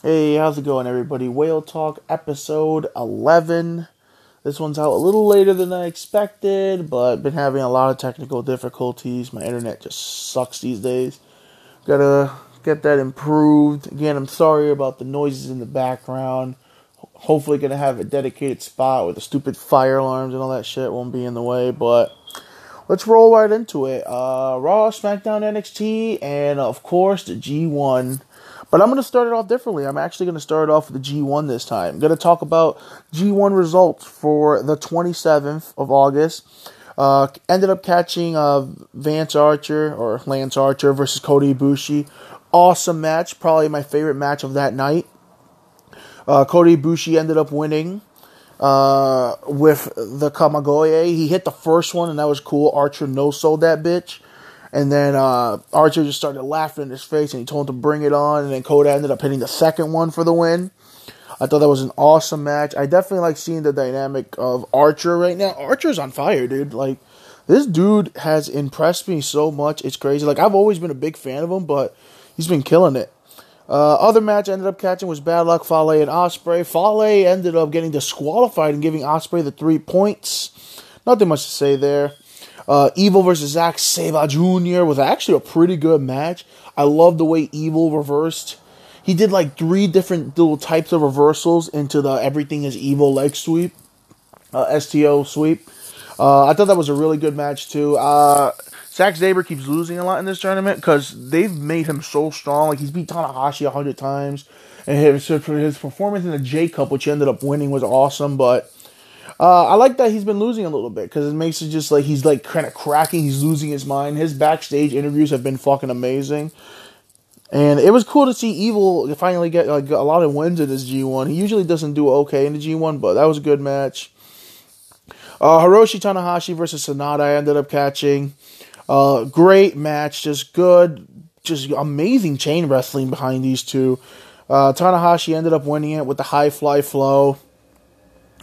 Hey, how's it going, everybody? Whale Talk episode 11. This one's out a little later than I expected, but been having a lot of technical difficulties. My internet just sucks these days. Gotta get that improved. Again, I'm sorry about the noises in the background. Hopefully, gonna have a dedicated spot where the stupid fire alarms and all that shit won't be in the way, but let's roll right into it. Uh, Raw, SmackDown, NXT, and of course the G1 but I'm going to start it off differently. I'm actually going to start off with the G1 this time. I'm going to talk about G1 results for the 27th of August. Uh, ended up catching uh, Vance Archer or Lance Archer versus Kota Ibushi. Awesome match, probably my favorite match of that night. Uh, Kota Ibushi ended up winning uh, with the Kamigoye. He hit the first one, and that was cool. Archer no sold that bitch. And then uh, Archer just started laughing in his face and he told him to bring it on. And then Kota ended up hitting the second one for the win. I thought that was an awesome match. I definitely like seeing the dynamic of Archer right now. Archer's on fire, dude. Like, this dude has impressed me so much. It's crazy. Like, I've always been a big fan of him, but he's been killing it. Uh, other match I ended up catching was Bad Luck Fale and Ospreay. Fale ended up getting disqualified and giving Ospreay the three points. Nothing much to say there. Uh, Evil versus Zack Sabre Jr. was actually a pretty good match. I love the way Evil reversed. He did like three different little types of reversals into the Everything is Evil leg sweep, uh, STO sweep. Uh, I thought that was a really good match too. Uh, Zack Sabre keeps losing a lot in this tournament because they've made him so strong. Like he's beat Tanahashi a hundred times, and his, his performance in the J Cup, which ended up winning, was awesome. But uh, I like that he's been losing a little bit because it makes it just like he's like kind of cracking. He's losing his mind. His backstage interviews have been fucking amazing, and it was cool to see Evil finally get like a lot of wins in his G1. He usually doesn't do okay in the G1, but that was a good match. Uh, Hiroshi Tanahashi versus Sanada. I ended up catching. Uh, great match, just good, just amazing chain wrestling behind these two. Uh, Tanahashi ended up winning it with the high fly flow.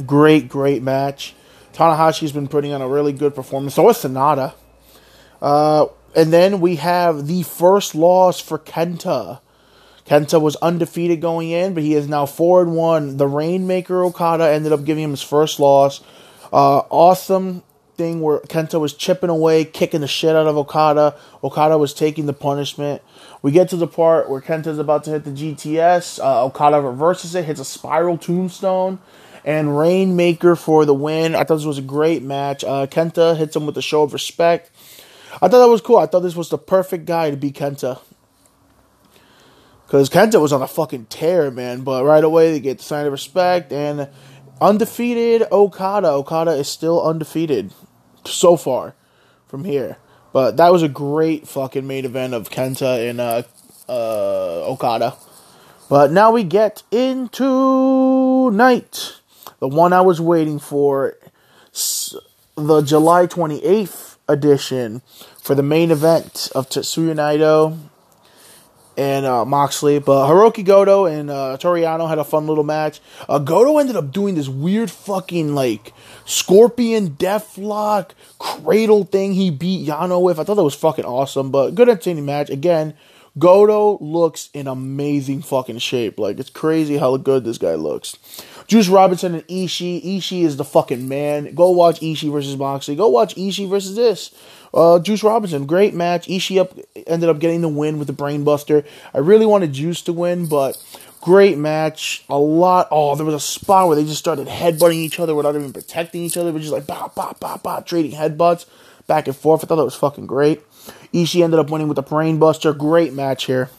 Great, great match. Tanahashi's been putting on a really good performance. So is Sanada. Uh, and then we have the first loss for Kenta. Kenta was undefeated going in, but he is now 4 and 1. The Rainmaker Okada ended up giving him his first loss. Uh, awesome thing where Kenta was chipping away, kicking the shit out of Okada. Okada was taking the punishment. We get to the part where Kenta's about to hit the GTS. Uh, Okada reverses it, hits a spiral tombstone and Rainmaker for the win. I thought this was a great match. Uh, Kenta hits him with a show of respect. I thought that was cool. I thought this was the perfect guy to beat Kenta. Because Kenta was on a fucking tear, man. But right away, they get the sign of respect. And undefeated Okada. Okada is still undefeated so far from here. But that was a great fucking main event of Kenta and uh, uh, Okada. But now we get into night the one I was waiting for, the July 28th edition for the main event of Tetsuya Naito and uh, Moxley. But Hirooki Goto and uh, Toru Yano had a fun little match. Uh, Goto ended up doing this weird fucking like scorpion deathlock cradle thing he beat Yano with. I thought that was fucking awesome, but good entertaining match. Again, Goto looks in amazing fucking shape. Like it's crazy how good this guy looks. Juice Robinson and Ishii. Ishii is the fucking man. Go watch Ishii versus Moxley. Go watch Ishii versus this. Uh, Juice Robinson, great match. Ishii up ended up getting the win with the Brainbuster. I really wanted Juice to win, but great match. A lot. Oh, there was a spot where they just started headbutting each other without even protecting each other. But just like bah bah bah bah, trading headbutts back and forth. I thought that was fucking great. Ishii ended up winning with the Brainbuster. Great match here.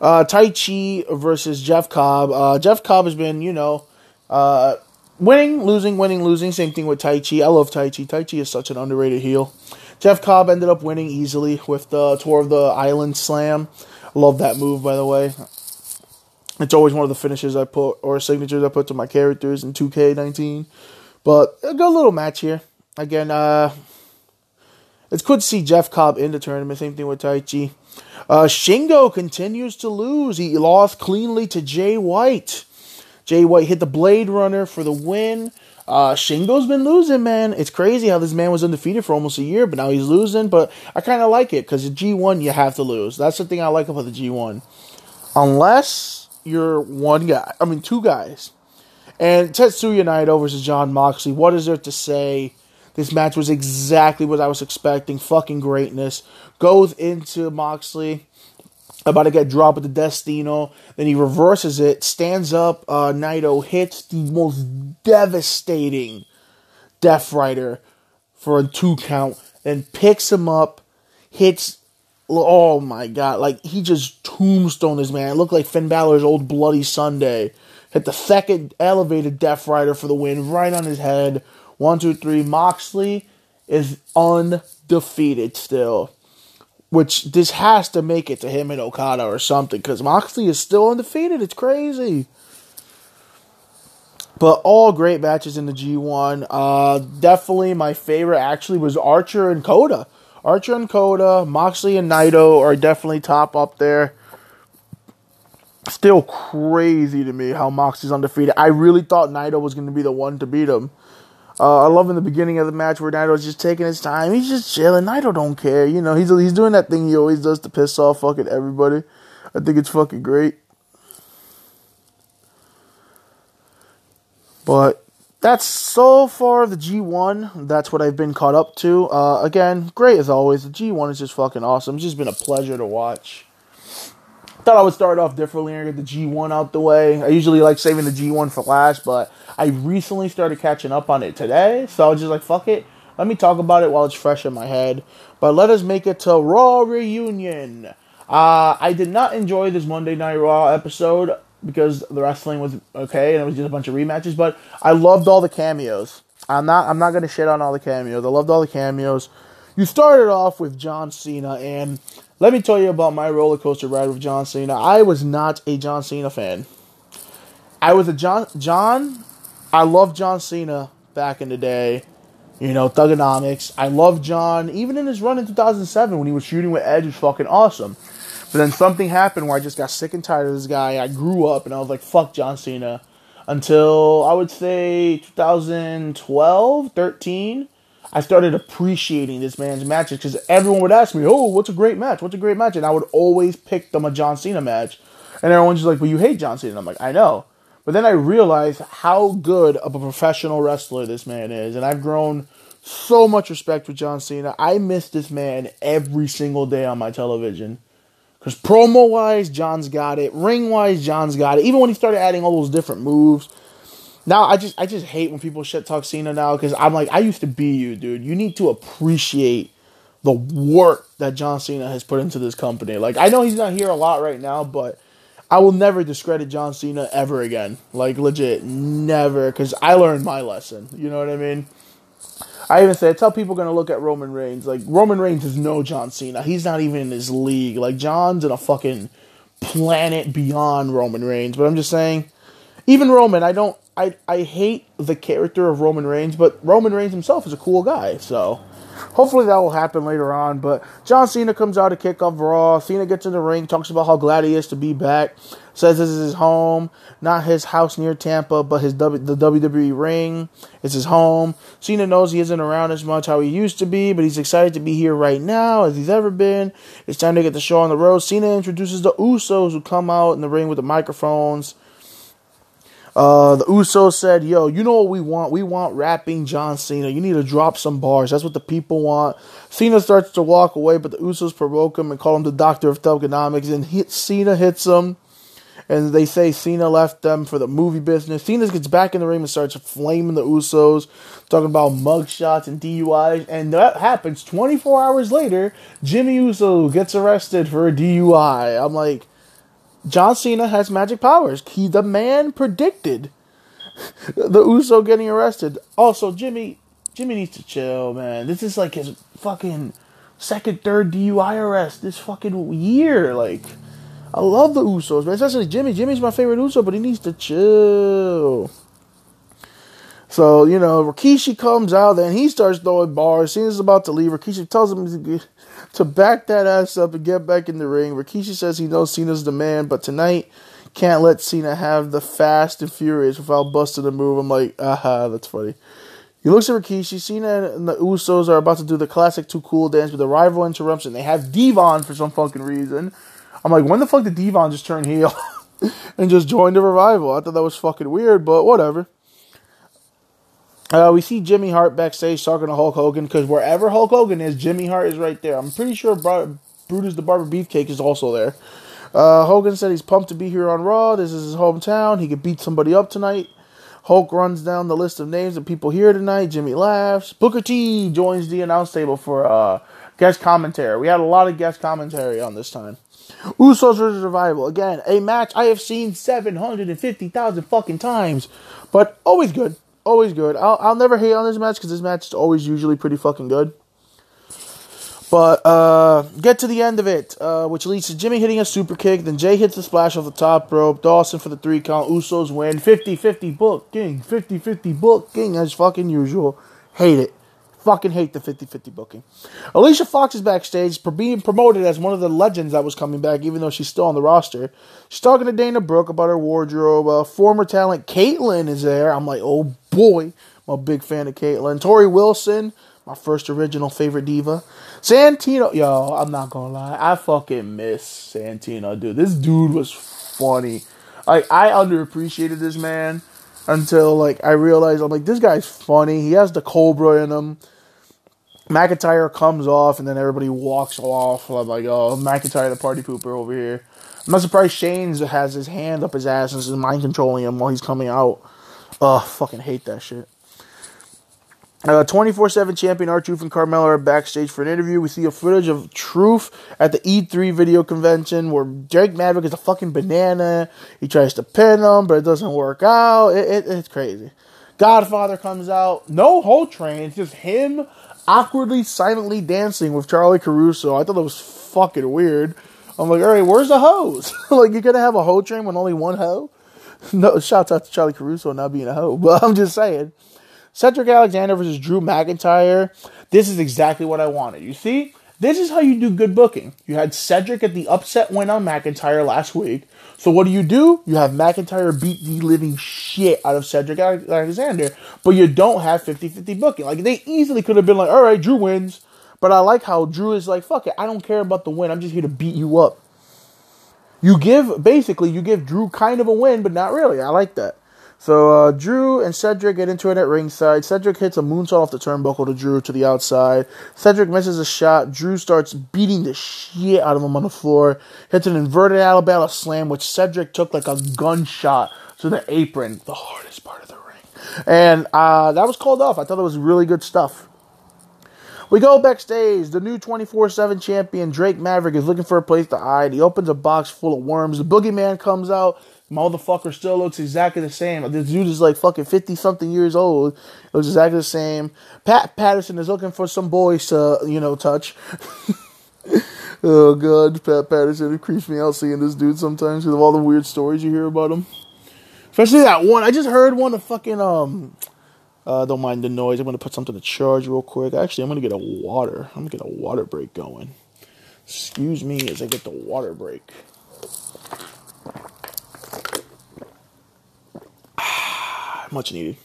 Uh, Taichi versus Jeff Cobb. Uh, Jeff Cobb has been, you know, uh, winning, losing, winning, losing. Same thing with Taichi. I love Taichi. Tai Chi is such an underrated heel. Jeff Cobb ended up winning easily with the Tour of the Island Slam. Love that move, by the way. It's always one of the finishes I put or signatures I put to my characters in 2K19. But a good little match here. Again, uh, it's good to see Jeff Cobb in the tournament. Same thing with Taichi. Uh, Shingo continues to lose. He lost cleanly to Jay White. Jay White hit the Blade Runner for the win. Uh, Shingo's been losing, man. It's crazy how this man was undefeated for almost a year, but now he's losing. But I kind of like it because the G1 you have to lose. That's the thing I like about the G1. Unless you're one guy. I mean, two guys. And Tetsuya Naito versus John Moxley. What is there to say? This match was exactly what I was expecting. Fucking greatness. Goes into Moxley. About to get dropped with the Destino. Then he reverses it. Stands up. Uh, Naito hits the most devastating Death Rider for a two count. Then picks him up. Hits oh my god, like he just tombstone this man. It looked like Finn Balor's old Bloody Sunday. Hit the second elevated Death Rider for the win, right on his head. One, two, three. Moxley is undefeated still. Which this has to make it to him and Okada or something, because Moxley is still undefeated. It's crazy. But all great matches in the G1. Uh, definitely my favorite actually was Archer and Kota. Archer and Kota, Moxley and Naito are definitely top up there. Still crazy to me how Moxley's undefeated. I really thought Naito was going to be the one to beat him. Uh, I love in the beginning of the match where Naito's just taking his time. He's just chilling. Naito don't care. You know, he's he's doing that thing he always does to piss off fucking everybody. I think it's fucking great. But that's so far the G1. That's what I've been caught up to. Uh, again, great as always. The G1 is just fucking awesome. It's just been a pleasure to watch. Thought I would start off differently and get the G1 out the way. I usually like saving the G1 for last, but I recently started catching up on it today. So I was just like, fuck it. Let me talk about it while it's fresh in my head. But let us make it to Raw Reunion. Uh, I did not enjoy this Monday Night Raw episode because the wrestling was okay and it was just a bunch of rematches. But I loved all the cameos. I'm not I'm not gonna shit on all the cameos. I loved all the cameos. You started off with John Cena, and let me tell you about my roller coaster ride with John Cena. I was not a John Cena fan. I was a John John. I love John Cena back in the day. You know, Thuganomics. I love John even in his run in 2007 when he was shooting with Edge was fucking awesome. But then something happened where I just got sick and tired of this guy. I grew up and I was like, fuck John Cena. Until I would say 2012, 13, I started appreciating this man's matches because everyone would ask me, oh, what's a great match? What's a great match? And I would always pick them a John Cena match. And everyone's just like, well, you hate John Cena. And I'm like, I know. But then I realized how good of a professional wrestler this man is. And I've grown so much respect for John Cena. I miss this man every single day on my television. Because promo wise, John's got it. Ring wise, John's got it. Even when he started adding all those different moves. Now I just I just hate when people shit talk Cena now because I'm like I used to be you, dude. You need to appreciate the work that John Cena has put into this company. Like I know he's not here a lot right now, but I will never discredit John Cena ever again. Like legit, never. Because I learned my lesson. You know what I mean? I even said, tell people gonna look at Roman Reigns. Like Roman Reigns is no John Cena. He's not even in his league. Like John's in a fucking planet beyond Roman Reigns. But I'm just saying, even Roman, I don't. I I hate the character of Roman Reigns, but Roman Reigns himself is a cool guy. So hopefully that will happen later on. But John Cena comes out to kick off Raw. Cena gets in the ring, talks about how glad he is to be back. Says this is his home, not his house near Tampa, but his w, the WWE ring. It's his home. Cena knows he isn't around as much how he used to be, but he's excited to be here right now as he's ever been. It's time to get the show on the road. Cena introduces the Usos who come out in the ring with the microphones. Uh, the Usos said, "Yo, you know what we want? We want rapping John Cena. You need to drop some bars. That's what the people want." Cena starts to walk away, but the Usos provoke him and call him the Doctor of Thuganomics, and hit, Cena hits him. And they say Cena left them for the movie business. Cena gets back in the ring and starts flaming the Usos, talking about mugshots and DUIs. And that happens 24 hours later. Jimmy Uso gets arrested for a DUI. I'm like, John Cena has magic powers. He, the man, predicted the Uso getting arrested. Also, Jimmy, Jimmy needs to chill, man. This is like his fucking second, third DUI arrest this fucking year. Like, I love the Usos, man. Especially Jimmy. Jimmy's my favorite Uso, but he needs to chill. So, you know, Rikishi comes out and he starts throwing bars. Cena's about to leave. Rikishi tells him to back that ass up and get back in the ring. Rikishi says he knows Cena's the man, but tonight can't let Cena have the fast and furious without busting a move. I'm like, aha, that's funny. He looks at Rikishi. Cena and the Usos are about to do the classic too cool dance with a rival interruption. They have D-Von for some fucking reason. I'm like, when the fuck did D-Von just turn heel? and just joined the revival. I thought that was fucking weird, but whatever. Uh, we see Jimmy Hart backstage talking to Hulk Hogan because wherever Hulk Hogan is, Jimmy Hart is right there. I'm pretty sure Brutus the Barber Beefcake is also there. Uh, Hogan said he's pumped to be here on Raw. This is his hometown. He could beat somebody up tonight. Hulk runs down the list of names of people here tonight. Jimmy laughs. Booker T joins the announce table for uh, guest commentary. We had a lot of guest commentary on this time. Usos versus Revival. Again, a match I have seen 750,000 fucking times, but always good always good. I'll, I'll never hate on this match because this match is always usually pretty fucking good. But uh, get to the end of it, uh, which leads to Jimmy hitting a super kick. Then Jay hits the splash off the top rope. Dawson for the three count. Usos win. 50 50 booking. 50 50 booking as fucking usual. Hate it. Fucking hate the 50 50 booking. Alicia Fox is backstage, being promoted as one of the legends that was coming back, even though she's still on the roster. She's talking to Dana Brooke about her wardrobe. Uh, former talent Kaitlyn is there. I'm like, oh boy. I'm a big fan of Kaitlyn. Torrie Wilson, my first original favorite diva. Santino, yo, I'm not gonna lie. I fucking miss Santino, dude. This dude was funny. Like, I underappreciated this man until like I realized I'm like this guy's funny. He has the cobra in him. McIntyre comes off and then everybody walks off. I'm like, oh, McIntyre the party pooper over here. I'm not surprised Shane's has his hand up his ass and is mind controlling him while he's coming out. Ugh, fucking hate that shit. Uh, 24-7 champion R-Truth and Carmella are backstage for an interview. We see a footage of Truth at the E3 video convention where Drake Maverick is a fucking banana. He tries to pin him, but it doesn't work out. It, it, it's crazy. Godfather comes out. No whole train. It's just him awkwardly, silently dancing with Charly Caruso. I thought that was fucking weird. I'm like, all right, where's the hose? like, you're gonna have a hoe train with only one hoe? No, shouts out to Charly Caruso not being a hoe, but I'm just saying. Cedric Alexander versus Drew McIntyre. This is exactly what I wanted. You see, this is how you do good booking. You had Cedric at the upset win on McIntyre last week. So what do you do? You have McIntyre beat the living shit out of Cedric Alexander, but you don't have 50-50 booking. Like they easily could have been like, all right, Drew wins. But I like how Drew is like, fuck it, I don't care about the win. I'm just here to beat you up. You give basically you give Drew kind of a win, but not really. I like that. So uh, Drew and Cedric get into it at ringside. Cedric hits a moonsault off the turnbuckle to Drew to the outside. Cedric misses a shot. Drew starts beating the shit out of him on the floor. Hits an inverted Alabama slam, which Cedric took like a gunshot to the apron, the hardest part of the ring. And uh, that was called off. I thought it was really good stuff. We go backstage. The new 24 7 champion, Drake Maverick, is looking for a place to hide. He opens a box full of worms. The boogeyman comes out Motherfucker still looks exactly the same. This dude is like fucking 50 something years old. It looks exactly the same. Pat Patterson is looking for some boys to, you know, touch. oh, God. Pat Patterson. It creeps me out seeing this dude sometimes because of all the weird stories you hear about him. Especially that one. I just heard one of fucking, um, uh, don't mind the noise. I'm to put something to charge real quick. Actually, I'm to get a water. I'm to get a water break going. Excuse me as I get the water break. Much needed.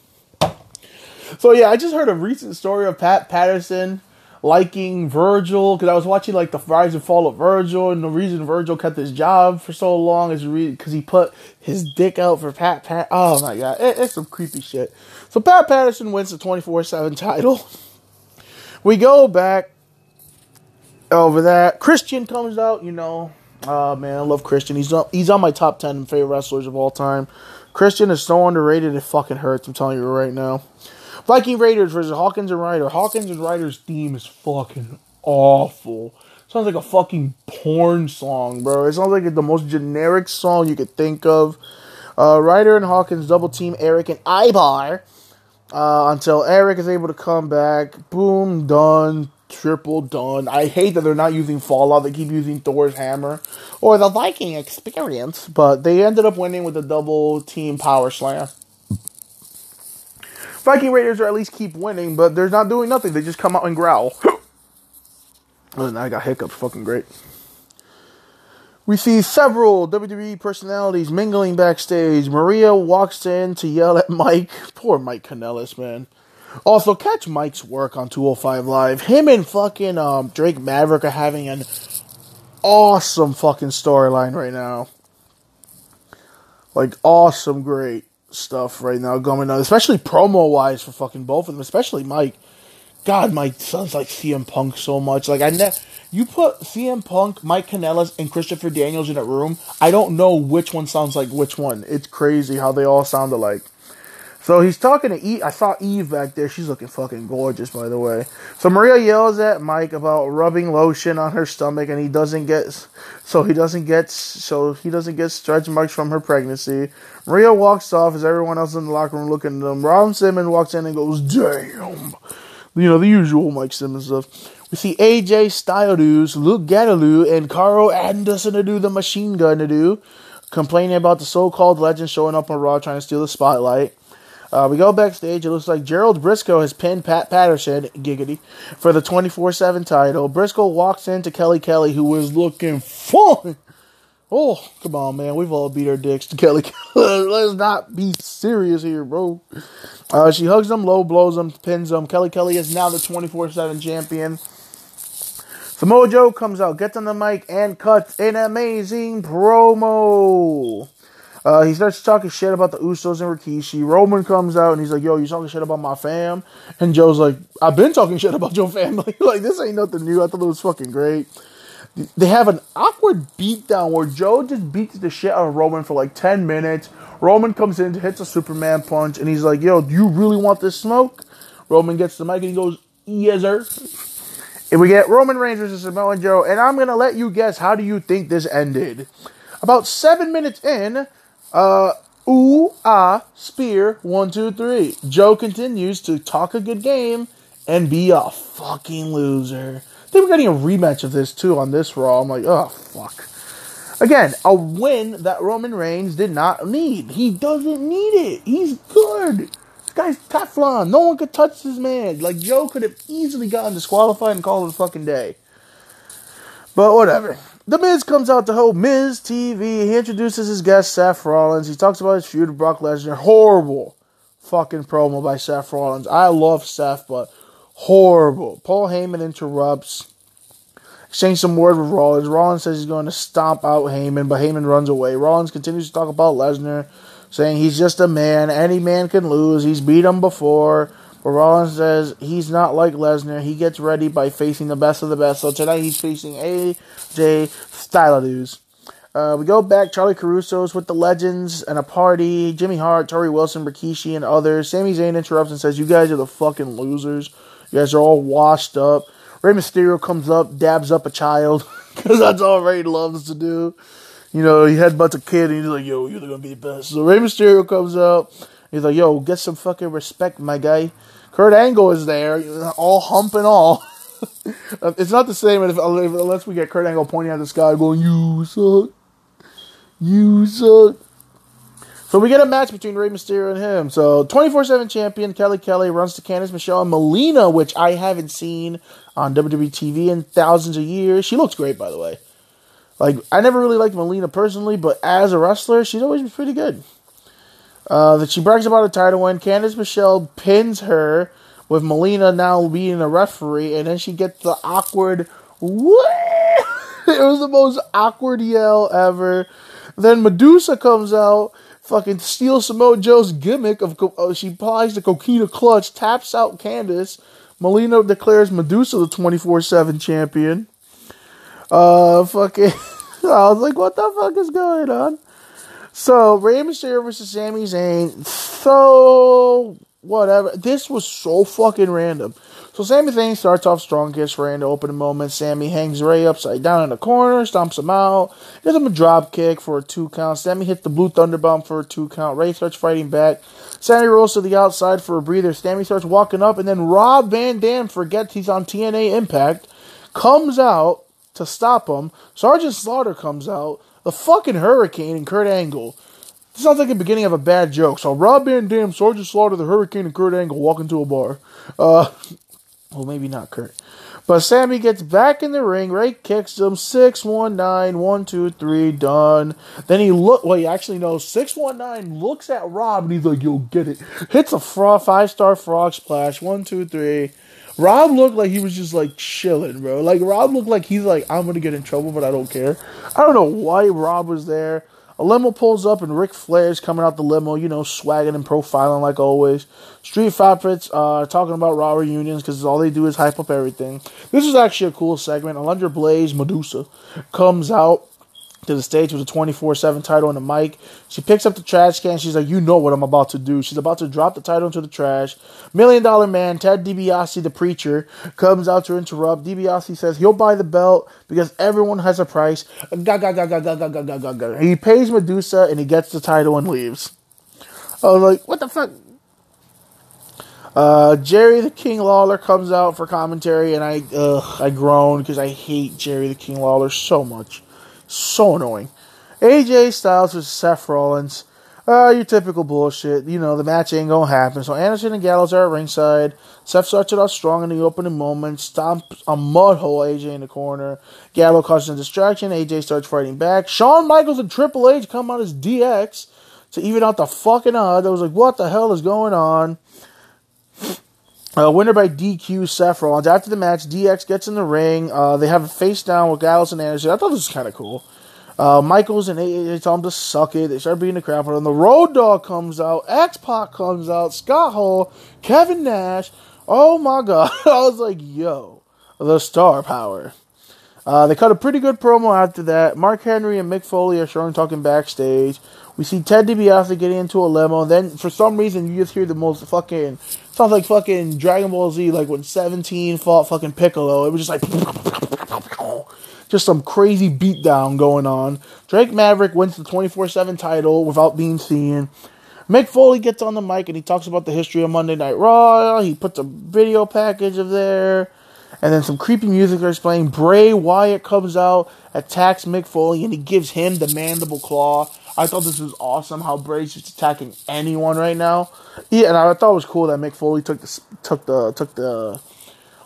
So yeah, I just heard a recent story of Pat Patterson liking Virgil because I was watching like the rise and fall of Virgil, and the reason Virgil kept his job for so long is because he put his dick out for Pat Pat. Oh my god, it, it's some creepy shit. So Pat Patterson wins the twenty four seven title. We go back over that. Christian comes out, you know. Oh man, I love Christian. He's on, he's on my top ten favorite wrestlers of all time. Christian is so underrated, it fucking hurts. I'm telling you right now. Viking Raiders versus Hawkins and Ryder. Hawkins and Ryder's theme is fucking awful. Sounds like a fucking porn song, bro. It sounds like the most generic song you could think of. Uh, Ryder and Hawkins double team Erik and Ivar uh, until Erik is able to come back. Boom, done triple done. I hate that they're not using Fallout. They keep using Thor's hammer or the Viking experience, but they ended up winning with a double team power slam. Viking Raiders are at least keep winning, but they're not doing nothing. They just come out and growl. and I got hiccups. Fucking great. We see several WWE personalities mingling backstage. Maria walks in to yell at Mike. Poor Mike Kanellis, man. Also, catch Mike's work on 205 Live. Him and fucking um, Drake Maverick are having an awesome fucking storyline right now. Like awesome, great stuff right now going on, especially promo wise for fucking both of them, especially Mike. God, my son's like CM Punk so much. Like I you put CM Punk, Mike Kanellis, and Christopher Daniels in a room, I don't know which one sounds like which one. It's crazy how they all sound alike. So he's talking to Eve. I saw Eve back there. She's looking fucking gorgeous, by the way. So Maria yells at Mike about rubbing lotion on her stomach, and he doesn't get. So he doesn't get. So he doesn't get stretch marks from her pregnancy. Maria walks off as everyone else in the locker room looking at them. Ron Simmons walks in and goes, "Damn." You know the usual Mike Simmons stuff. We see AJ Styles, Luke Gallows, and Karl Anderson to do the machine gun to do, complaining about the so-called legend showing up on Raw trying to steal the spotlight. Uh, we go backstage. It looks like Gerald Brisco has pinned Pat Patterson, giggity, for the 24 7 title. Brisco walks into Kelly Kelly, who was looking fine. Oh, come on, man. We've all beat our dicks to Kelly Kelly. Let's not be serious here, bro. Uh, she hugs him, low blows him, pins him. Kelly Kelly is now the 24 7 champion. Samoa Joe comes out, gets on the mic, and cuts an amazing promo. Uh, he starts talking shit about the Usos and Rikishi. Roman comes out and he's like, "Yo, you talking shit about my fam?" And Joe's like, "I've been talking shit about your family. like this ain't nothing new. I thought it was fucking great." They have an awkward beatdown where Joe just beats the shit out of Roman for like ten minutes. Roman comes in, hits a Superman punch, and he's like, "Yo, do you really want this smoke?" Roman gets the mic and he goes, "Yes, sir." And we get Roman Reigns versus Samoa Joe, and I'm gonna let you guess how do you think this ended? About seven minutes in, uh, ooh, ah, spear, one, two, three. Joe continues to talk a good game and be a fucking loser. They were getting a rematch of this too on this Raw. I'm like, oh, fuck. Again, a win that Roman Reigns did not need. He doesn't need it. He's good. This guy's Teflon. No one could touch this man. Like, Joe could have easily gotten disqualified and called it a fucking day. But whatever. The Miz comes out to hold Miz TV. He introduces his guest, Seth Rollins. He talks about his feud with Brock Lesnar. Horrible fucking promo by Seth Rollins. I love Seth, but horrible. Paul Heyman interrupts. Exchange some word with Rollins. Rollins says he's going to stomp out Heyman, but Heyman runs away. Rollins continues to talk about Lesnar, saying he's just a man. Any man can lose. He's beat him before. But Rollins says he's not like Lesnar. He gets ready by facing the best of the best. So tonight he's facing AJ Styles. Uh, we go back. Charly Caruso's with the Legends and a party. Jimmy Hart, Torrie Wilson, Rikishi, and others. Sami Zayn interrupts and says, "You guys are the fucking losers. You guys are all washed up." Rey Mysterio comes up, dabs up a child because that's all Rey loves to do. You know, he had headbutts a kid and he's like, "Yo, you're gonna be the best." So Rey Mysterio comes up. He's like, "Yo, get some fucking respect, my guy." Kurt Angle is there, all hump and all. it's not the same if, unless we get Kurt Angle pointing at the sky going, You suck. You suck. So we get a match between Rey Mysterio and him. So 24 7 champion Kelly Kelly runs to Candice Michelle and Melina, which I haven't seen on WWE TV in thousands of years. She looks great, by the way. Like, I never really liked Melina personally, but as a wrestler, she's always been pretty good. Uh, that she brags about a title win. Candice Michelle pins her with Melina now being a referee, and then she gets the awkward. It was the most awkward yell ever. Then Medusa comes out, fucking steals Samoa Joe's gimmick of uh, she applies the coquina clutch, taps out Candice. Melina declares Medusa the twenty four seven champion. Uh, fucking. I was like, what the fuck is going on? So Rey Mysterio versus Sami Zayn. So whatever. This was so fucking random. So Sami Zayn starts off strong, gets Rey in the opening moment. Sami hangs Rey upside down in the corner, stomps him out, gives him a drop kick for a two count. Sami hits the blue thunderbomb for a two count. Rey starts fighting back. Sami rolls to the outside for a breather. Sami starts walking up, and then Rob Van Dam forgets he's on TNA Impact, comes out to stop him. Sergeant Slaughter comes out the fucking Hurricane and Kurt Angle. This sounds like the beginning of a bad joke. So Rob Van Dam, Sergeant Slaughter, the Hurricane, and Kurt Angle walk into a bar. Uh, well, maybe not Kurt. But Sami gets back in the ring. Rey kicks him. 619, 1, 2, 3, done. Then he look. Well, he actually knows. 619 looks at Rob and he's like, "You'll get it." Hits a frog, five star frog splash. One, two, three. Rob looked like he was just like chilling, bro. Like Rob looked like he's like, I'm gonna get in trouble, but I don't care. I don't know why Rob was there. A limo pulls up and Ric Flair's coming out the limo, you know, swagging and profiling like always. Street Profits uh, talking about Raw reunions because all they do is hype up everything. This is actually a cool segment. Alundra Blaze, Medusa, comes out to the stage with a 24 7 title on the mic. She picks up the trash can. She's like, You know what I'm about to do. She's about to drop the title into the trash. Million Dollar Man, Ted DiBiase, the preacher, comes out to interrupt. DiBiase says he'll buy the belt because everyone has a price. He pays Medusa and he gets the title and leaves. I was like, What the fuck? Uh, Jerry the King Lawler comes out for commentary, and I I groan because I hate Jerry the King Lawler so much. So annoying. AJ Styles versus Seth Rollins. Uh, your typical bullshit. You know, the match ain't gonna happen. So Anderson and Gallows are at ringside. Seth starts it off strong in the opening moment, stomps a mud hole AJ in the corner. Gallows causes a distraction. AJ starts fighting back. Shawn Michaels and Triple H come out as DX to even out the fucking odds. I was like, what the hell is going on? Uh, winner by DQ, Seth. After the match, DX gets in the ring. Uh, they have a face down with Gallows and Anderson. I thought this was kind of cool. Uh, Michaels and they tell him to suck it. They start beating the crap out of him. The Road Dog comes out. X Pac comes out. Scott Hall, Kevin Nash. Oh my god! I was like, yo, the star power. Uh, they cut a pretty good promo after that. Mark Henry and Mick Foley are showing talking backstage. We see Ted DiBiase getting into a limo. Then, for some reason, you just hear the most fucking sounds like fucking Dragon Ball Z, like when Seventeen fought fucking Piccolo. It was just like just some crazy beatdown going on. Drake Maverick wins the twenty four seven title without being seen. Mick Foley gets on the mic and he talks about the history of Monday Night Raw. He puts a video package of there. And then some creepy music starts playing. Bray Wyatt comes out, attacks Mick Foley, and he gives him the mandible claw. I thought this was awesome how Bray's just attacking anyone right now. Yeah, and I thought it was cool that Mick Foley took the took the took the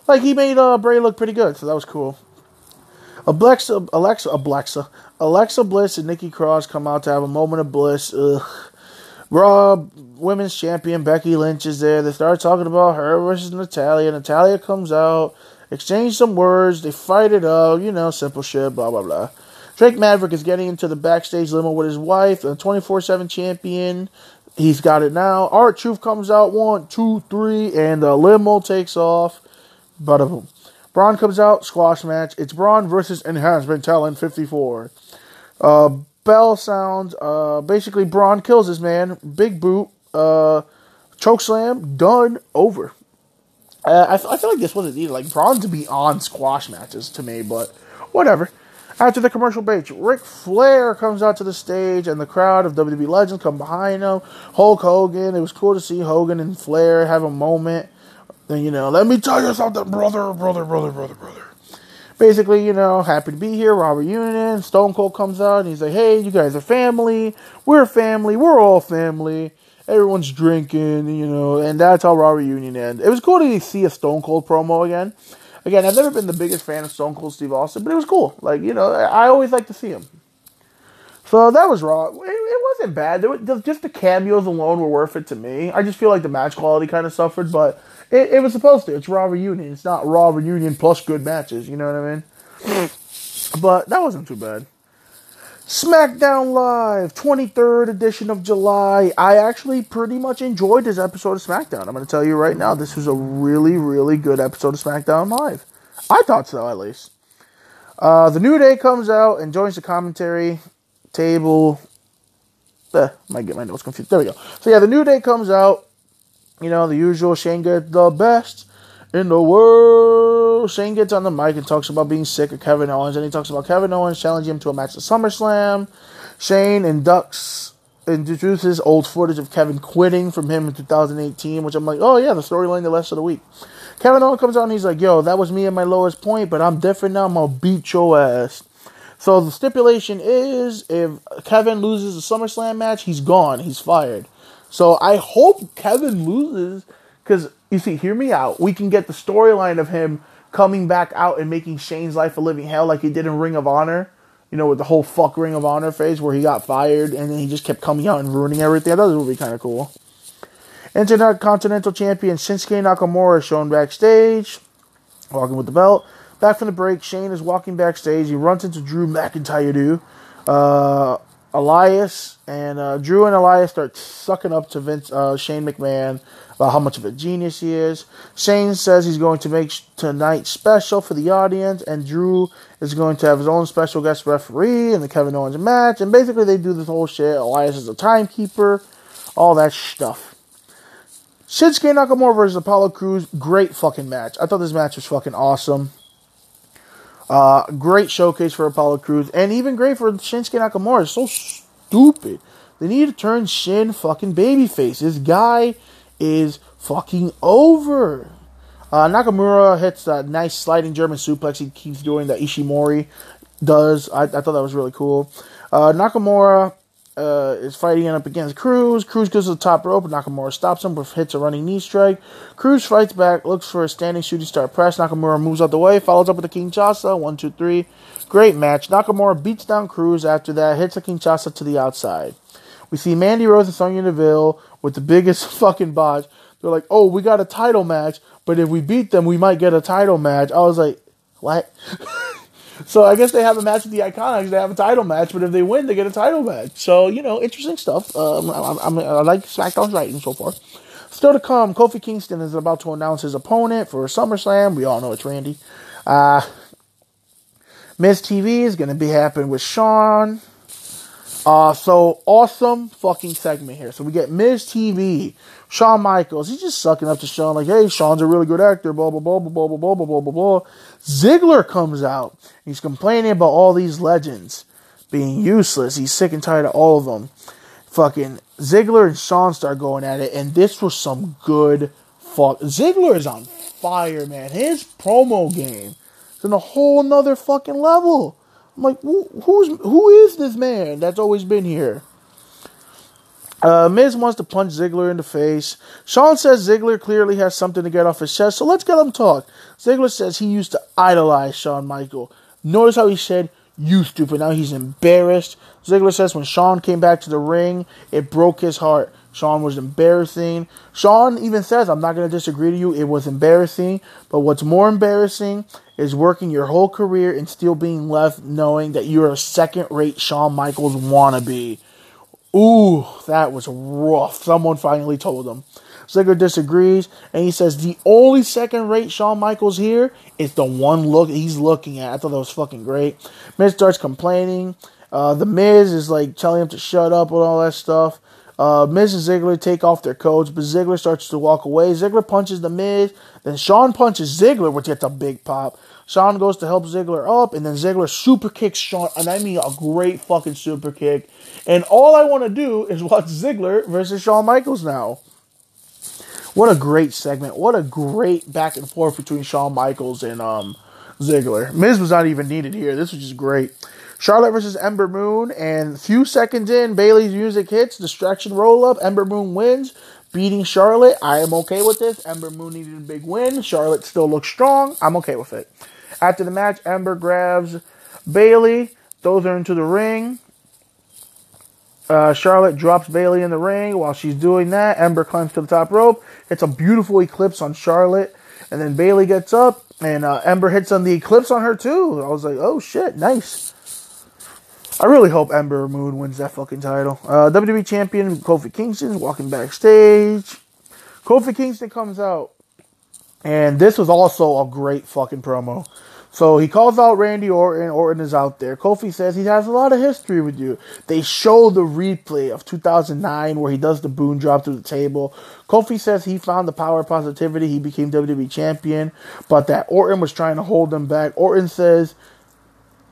like he made uh, Bray look pretty good, so that was cool. Alexa, Alexa, Alexa, Alexa Bliss and Nikki Cross come out to have a moment of bliss. Ugh. Raw Women's Champion Becky Lynch is there. They start talking about her versus Natalya. Natalya comes out, exchange some words. They fight it out, you know, simple shit. Blah blah blah. Drake Maverick is getting into the backstage limo with his wife, a 24 7 champion. He's got it now. R-Truth comes out one, two, three, and the limo takes off. Bada Braun comes out, squash match. It's Braun versus Enhancement Talent 54. Uh, bell sounds. Uh, basically, Braun kills his man. Big boot. Uh, choke slam. Done. Over. Uh, I, I feel like this wasn't needed. Like Braun to be on squash matches to me, but whatever. After the commercial break, Ric Flair comes out to the stage, and the crowd of WWE legends come behind him. Hulk Hogan. It was cool to see Hogan and Flair have a moment. And, you know, let me tell you something, brother, brother, brother, brother, brother. Basically, you know, happy to be here. Raw Reunion. Stone Cold comes out, and he's like, hey, you guys are family. We're family. We're all family. Everyone's drinking, you know, and that's how Raw Reunion ends. It was cool to see a Stone Cold promo again. Again, I've never been the biggest fan of Stone Cold Steve Austin, but it was cool. Like you know, I always like to see him. So that was raw. It, it wasn't bad. Was, just the cameos alone were worth it to me. I just feel like the match quality kind of suffered, but it, it was supposed to. It's Raw reunion. It's not Raw reunion plus good matches. You know what I mean? but that wasn't too bad. SmackDown Live, 23rd edition of July. I actually pretty much enjoyed this episode of SmackDown. I'm going to tell you right now, this was a really, really good episode of SmackDown Live. I thought so, at least. Uh, the New Day comes out and joins the commentary table. Eh, might get my notes confused. There we go. So, yeah, the New Day comes out. You know, the usual Shane gets the best in the world. Shane gets on the mic and talks about being sick of Kevin Owens, and he talks about Kevin Owens challenging him to a match at SummerSlam. Shane inducts introduces old footage of Kevin quitting from him in 2018, which I'm like, oh yeah, the storyline the rest of the week. Kevin Owens comes out and he's like, yo, that was me at my lowest point, but I'm different now. I'm gonna beat your ass. So the stipulation is if Kevin loses the SummerSlam match, he's gone. He's fired. So I hope Kevin loses because you see, hear me out. We can get the storyline of him coming back out and making Shane's life a living hell like he did in Ring of Honor. You know, with the whole fuck Ring of Honor phase where he got fired and then he just kept coming out and ruining everything. I thought this would be kind of cool. Intercontinental Champion Shinsuke Nakamura shown backstage, walking with the belt. Back from the break, Shane is walking backstage. He runs into Drew McIntyre, dude. Uh, Elias and uh, Drew and Elias start sucking up to Vince uh, Shane McMahon about how much of a genius he is. Shane says he's going to make tonight special for the audience, and Drew is going to have his own special guest referee in the Kevin Owens match. And basically, they do this whole shit. Elias is a timekeeper, all that stuff. Shinsuke Nakamura versus Apollo Crews, great fucking match. I thought this match was fucking awesome. Uh, great showcase for Apollo Crews, and even great for Shinsuke Nakamura. It's so stupid. They need to turn Shin fucking babyface. This guy is fucking over. Uh, Nakamura hits that nice sliding German suplex he keeps doing that Ishimori does. I, I thought that was really cool. Uh, Nakamura uh, is fighting up against Crews. Crews goes to the top rope, Nakamura stops him, with hits a running knee strike. Crews fights back, looks for a standing shooting star press. Nakamura moves out the way, follows up with a Kinshasa. One, two, three. Great match. Nakamura beats down Crews after that, hits a Kinshasa to the outside. We see Mandy Rose and Sonya Deville with the biggest fucking botch. They're like, oh, we got a title match, but if we beat them, we might get a title match. I was like, what? so I guess they have a match with the Iconics. They have a title match, but if they win, they get a title match. So you know, interesting stuff. Um, I, I, I like SmackDown's writing so far. Still to come, Kofi Kingston is about to announce his opponent for SummerSlam. We all know it's Randy. Uh, Miz TV is going to be happening with Shawn. Uh, so awesome fucking segment here. So we get Miz TV, Shawn Michaels. He's just sucking up to Shawn like, hey, Shawn's a really good actor. Blah blah blah blah blah blah blah blah blah blah. Ziggler comes out. He's complaining about all these legends being useless. He's sick and tired of all of them. Fucking Ziggler and Shawn start going at it, and this was some good fuck. Ziggler is on fire, man. His promo game is on a whole nother fucking level. I'm like, who's who is this man that's always been here? Uh, Miz wants to punch Ziggler in the face. Shawn says Ziggler clearly has something to get off his chest, so let's get him talk. Ziggler says he used to idolize Shawn Michael. Notice how he said to, but now he's embarrassed. Ziggler says when Shawn came back to the ring, it broke his heart. Shawn was embarrassing. Shawn even says, I'm not going to disagree to you, it was embarrassing. But what's more embarrassing is working your whole career and still being left knowing that you're a second rate Shawn Michaels wannabe. Ooh, that was rough. Someone finally told him. Ziggler disagrees, and he says the only second rate Shawn Michaels here is the one look he's looking at. I thought that was fucking great. Miz starts complaining. Uh, the Miz is like telling him to shut up and all that stuff. Uh, Miz and Ziggler take off their coats, but Ziggler starts to walk away. Ziggler punches the Miz. Then Shawn punches Ziggler, which gets a big pop. Shawn goes to help Ziggler up, and then Ziggler super kicks Shawn, and I mean a great fucking super kick. And all I want to do is watch Ziggler versus Shawn Michaels now. What a great segment. What a great back and forth between Shawn Michaels and um, Ziggler. Miz was not even needed here. This was just great. Charlotte versus Ember Moon, and a few seconds in, Bayley's music hits, distraction roll up, Ember Moon wins, beating Charlotte. I am okay with this. Ember Moon needed a big win. Charlotte still looks strong. I'm okay with it. After the match, Ember grabs Bayley, throws her into the ring. Uh, Charlotte drops Bayley in the ring. While she's doing that, Ember climbs to the top rope. It's a beautiful eclipse on Charlotte. And then Bayley gets up, and uh, Ember hits on the eclipse on her too. I was like, oh shit, nice. I really hope Ember Moon wins that fucking title. Uh, WWE Champion Kofi Kingston walking backstage. Kofi Kingston comes out, and this was also a great fucking promo. So he calls out Randy Orton. Orton is out there. Kofi says he has a lot of history with you. They show the replay of 2009 where he does the boom drop through the table. Kofi says he found the power of positivity. He became WWE champion, but that Orton was trying to hold him back. Orton says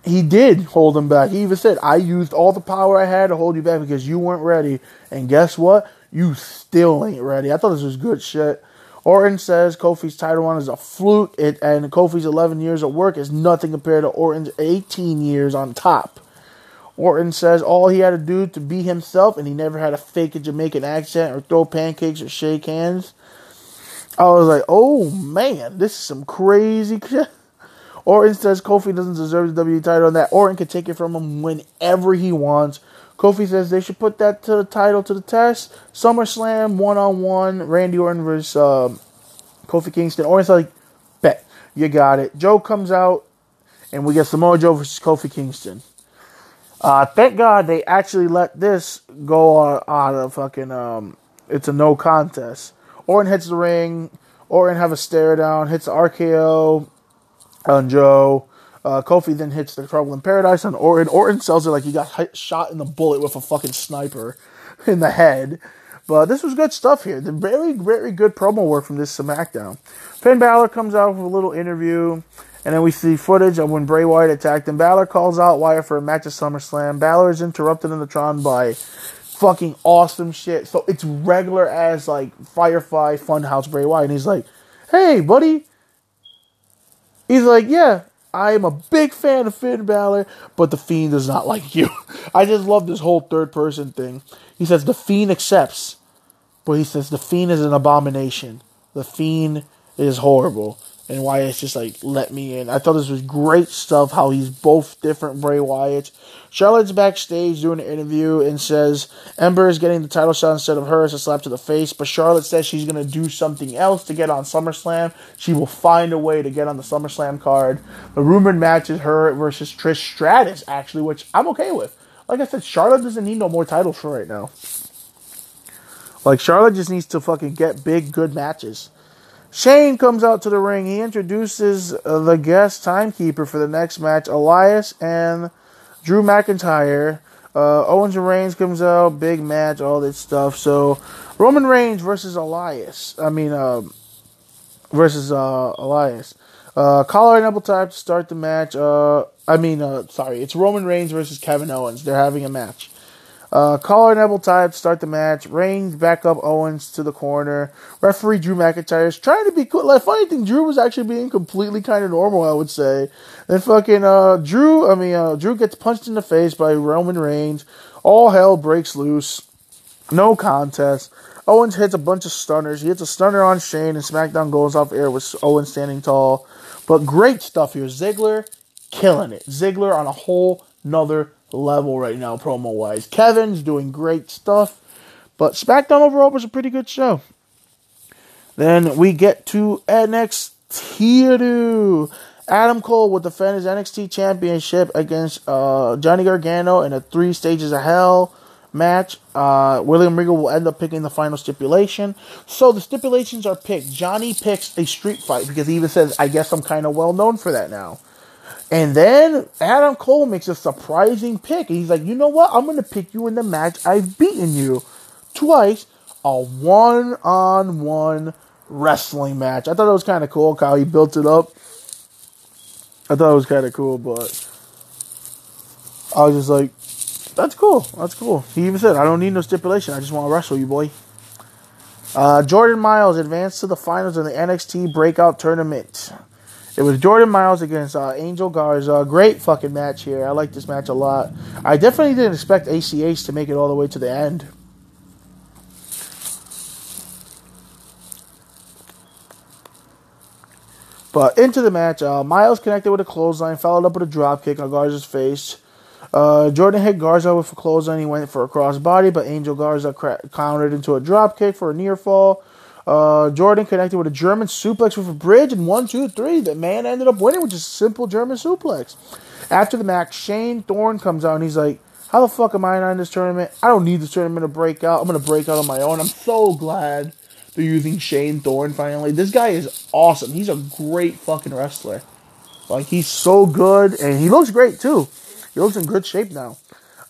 he did hold him back. He even said, I used all the power I had to hold you back because you weren't ready. And guess what? You still ain't ready. I thought this was good shit. Orton says Kofi's title run is a fluke, it, and Kofi's 11 years of work is nothing compared to Orton's 18 years on top. Orton says all he had to do to be himself, and he never had to fake a Jamaican accent or throw pancakes or shake hands. I was like, oh man, this is some crazy shit. Orton says Kofi doesn't deserve the WWE title and that Orton can take it from him whenever he wants. Kofi says they should put that to the title to the test. SummerSlam one on one, Randy Orton versus uh, Kofi Kingston. Orton's like, bet you got it. Joe comes out, and we get Samoa Joe versus Kofi Kingston. Uh, thank God they actually let this go on, on a fucking um. It's a no contest. Orton hits the ring. Orton have a stare down, hits the RKO Joe. Uh, Kofi then hits the Trouble in Paradise on Orton. Orton sells it like he got shot in the bullet with a fucking sniper in the head. But this was good stuff here. The very, very good promo work from this SmackDown. Finn Balor comes out with a little interview, and then we see footage of when Bray Wyatt attacked him. Balor calls out Wyatt for a match at SummerSlam. Balor is interrupted in the Tron by fucking awesome shit. So it's regular as like Firefly Funhouse Bray Wyatt, and he's like, "Hey, buddy." He's like, "Yeah, I am a big fan of Finn Balor, but the Fiend does not like you." I just love this whole third person thing. He says the Fiend accepts, but he says the Fiend is an abomination. The Fiend is horrible and Wyatt's just like let me in. I thought this was great stuff. How he's both different Bray Wyatt. Charlotte's backstage doing an interview and says Ember is getting the title shot instead of her as a slap to the face. But Charlotte says she's gonna do something else to get on SummerSlam. She will find a way to get on the SummerSlam card. The rumored match is her versus Trish Stratus actually, which I'm okay with. Like I said, Charlotte doesn't need no more titles for right now. Like Charlotte just needs to fucking get big, good matches. Shane comes out to the ring. He introduces uh, the guest timekeeper for the next match, Elias and Drew McIntyre. Uh, Owens and Reigns comes out, big match, all this stuff. So Roman Reigns versus Elias. I mean, uh, versus uh, Elias. Uh, collar and elbow type to start the match. Uh, I mean, sorry, it's Roman Reigns versus Kevin Owens. They're having a match. Uh, collar and elbow to start the match. Reigns back up Owens to the corner. Referee Drew McIntyre is trying to be cool. Like, funny thing, Drew was actually being completely kind of normal, I would say. Then fucking, uh, Drew, I mean, uh, Drew gets punched in the face by Roman Reigns. All hell breaks loose. No contest. Owens hits a bunch of stunners. He hits a stunner on Shane, and SmackDown goes off air with Owens standing tall. But great stuff here. Ziggler killing it. Ziggler on a whole nother level right now, promo wise. Kevin's doing great stuff, but SmackDown overall was a pretty good show. Then we get to NXT. Adam Cole will defend his NXT Championship against uh, Johnny Gargano in a three stages of hell match. Uh, William Regal will end up picking the final stipulation. So the stipulations are picked. Johnny picks a street fight because he even says, I guess I'm kind of well known for that now. And then Adam Cole makes a surprising pick. He's like, you know what? I'm going to pick you in the match. I've beaten you twice. A one on one wrestling match. I thought it was kind of cool how he built it up. I thought it was kind of cool, but I was just like, that's cool. That's cool. He even said, I don't need no stipulation. I just want to wrestle you, boy. Uh, Jordan Myles advanced to the finals of the NXT Breakout Tournament. It was Jordan Myles against uh, Angel Garza. Great fucking match here. I like this match a lot. I definitely didn't expect ACH to make it all the way to the end. But into the match, uh, Myles connected with a clothesline, followed up with a dropkick on Garza's face. Uh, Jordan hit Garza with a clothesline. He went for a crossbody, but Angel Garza cra- countered into a dropkick for a near fall. Uh, Jordan connected with a German suplex with a bridge, and one, two, three. The man ended up winning with just a simple German suplex. After the match, Shane Thorne comes out and he's like, How the fuck am I not in this tournament? I don't need this tournament to break out. I'm going to break out on my own. I'm so glad they're using Shane Thorne finally. This guy is awesome. He's a great fucking wrestler. Like, he's so good, and he looks great too. He looks in good shape now.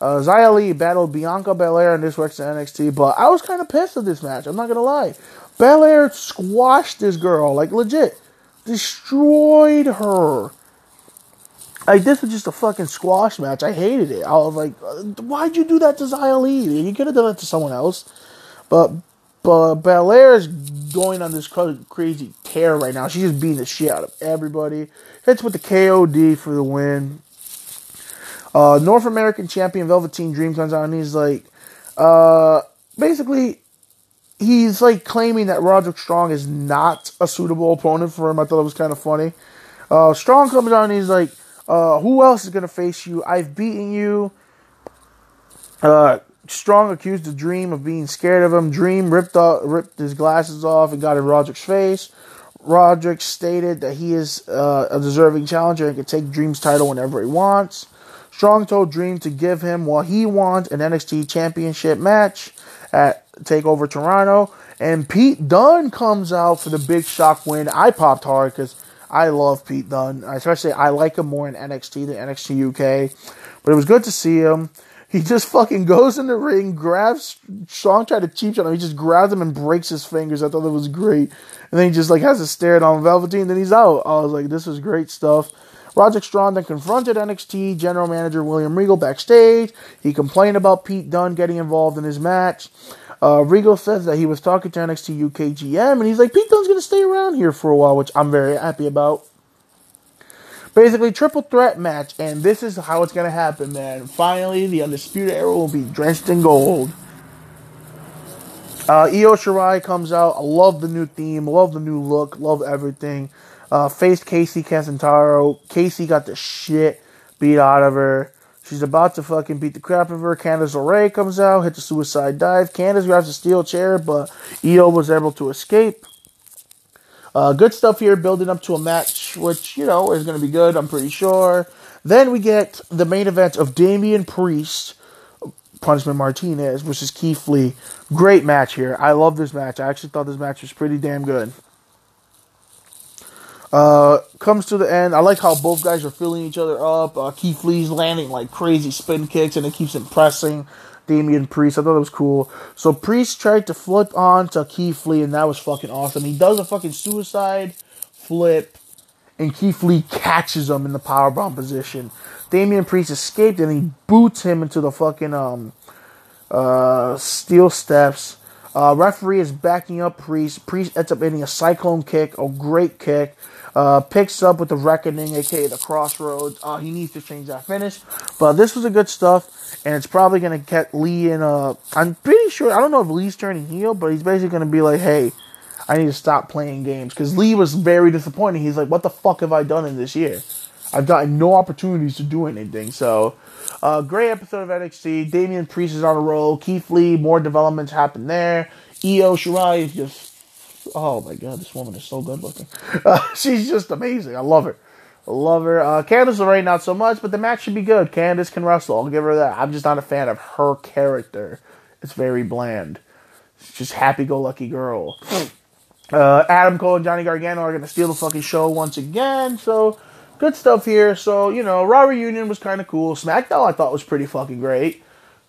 Uh, Xia Li battled Bianca Belair in this week's NXT, but I was kind of pissed at this match. I'm not gonna lie. Belair squashed this girl, like legit, destroyed her. Like this was just a fucking squash match. I hated it. I was like, why'd you do that to Xia Li? You could have done it to someone else. But but Belair is going on this crazy tear right now. She's just beating the shit out of everybody. Hits with the KOD for the win. Uh, North American champion Velveteen Dream comes out and he's like, uh, basically, he's like claiming that Roderick Strong is not a suitable opponent for him. I thought it was kind of funny. Uh, Strong comes out and he's like, uh, "Who else is gonna face you? I've beaten you." Uh, Strong accused the Dream of being scared of him. Dream ripped off, ripped his glasses off and got in Roderick's face. Roderick stated that he is uh, a deserving challenger and can take Dream's title whenever he wants. Strong told Dream to give him what he wants an NXT Championship match at Takeover Toronto. And Pete Dunne comes out for the big shock win. I popped hard because I love Pete Dunne. Especially, I like him more in NXT than NXT UK. But it was good to see him. He just fucking goes in the ring, grabs Strong tried to cheap shot him. He just grabs him and breaks his fingers. I thought that was great. And then he just like has to stare on Velveteen. Then he's out. I was like, this is great stuff. Roderick Strong then confronted NXT general manager William Regal backstage. He complained about Pete Dunne getting involved in his match. Uh, Regal says that he was talking to NXT UK GM, and he's like, Pete Dunne's going to stay around here for a while, which I'm very happy about. Basically, triple threat match, and this is how it's going to happen, man. Finally, the Undisputed Era will be drenched in gold. Uh, Io Shirai comes out. I love the new theme, love the new look, love everything. Uh, faced Kacy Catanzaro. Kacy got the shit beat out of her. She's about to fucking beat the crap out of her. Candice LeRae comes out, hits a suicide dive. Candice grabs a steel chair, but Io was able to escape. Uh, good stuff here, building up to a match, which, you know, is going to be good, I'm pretty sure. Then we get the main event of Damian Priest, Punishment Martinez versus Keith Lee. Great match here. I love this match. I actually thought this match was pretty damn good. Uh, comes to the end. I like how both guys are filling each other up. Uh, Keith Lee's landing like crazy spin kicks and it keeps impressing Damian Priest. I thought it was cool. So Priest tried to flip on to Keith Lee and that was fucking awesome. He does a fucking suicide flip and Keith Lee catches him in the powerbomb position. Damian Priest escaped and he boots him into the fucking um uh steel steps. Uh, referee is backing up Priest. Priest ends up hitting a cyclone kick, a great kick. Uh, picks up with the reckoning, aka the crossroads. Uh, he needs to change that finish. But this was a good stuff, and it's probably to get Lee in a. I'm pretty sure. I don't know if Lee's turning heel, but he's basically to be like, hey, I need to stop playing games. Because Lee was very disappointed. He's like, what the fuck have I done in this year? I've gotten no opportunities to do anything. So, uh, great episode of NXT. Damian Priest is on a roll. Keith Lee, more developments happen there. Io Shirai is just oh my god, this woman is so good looking. Uh, she's just amazing. I love her. I love her. Uh, Candice LeRae, not so much, but the match should be good. Candice can wrestle. I'll give her that. I'm just not a fan of her character. It's very bland. It's just happy-go-lucky girl. Uh, Adam Cole and Johnny Gargano are going to steal the fucking show once again. So, good stuff here. So, you know, Raw Reunion was kind of cool. SmackDown I thought was pretty fucking great.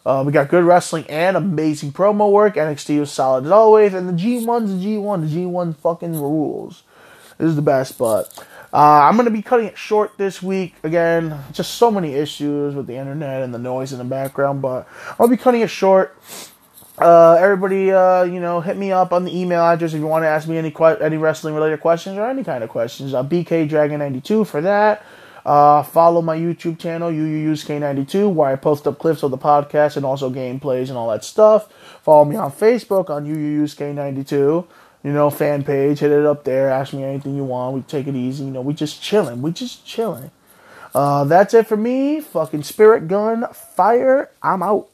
Uh, we got good wrestling and amazing promo work. NXT was solid as always, and the G1's the G1. The G1 fucking rules. This is the best, but uh, I'm gonna be cutting it short this week. Again, just so many issues with the internet and the noise in the background, but I'll be cutting it short. Uh, everybody, uh, you know, hit me up on the email address if you want to ask me any que- any wrestling related questions or any kind of questions. Uh, BK Dragon 92 for that. Uh, follow my YouTube channel, UUUSK92, where I post up clips of the podcast and also gameplays and all that stuff. Follow me on Facebook on UUUSK92, you know, fan page. Hit it up there. Ask me anything you want. We take it easy. You know, we just chilling. We just chilling. Uh, that's it for me. Fucking spirit gun fire. I'm out.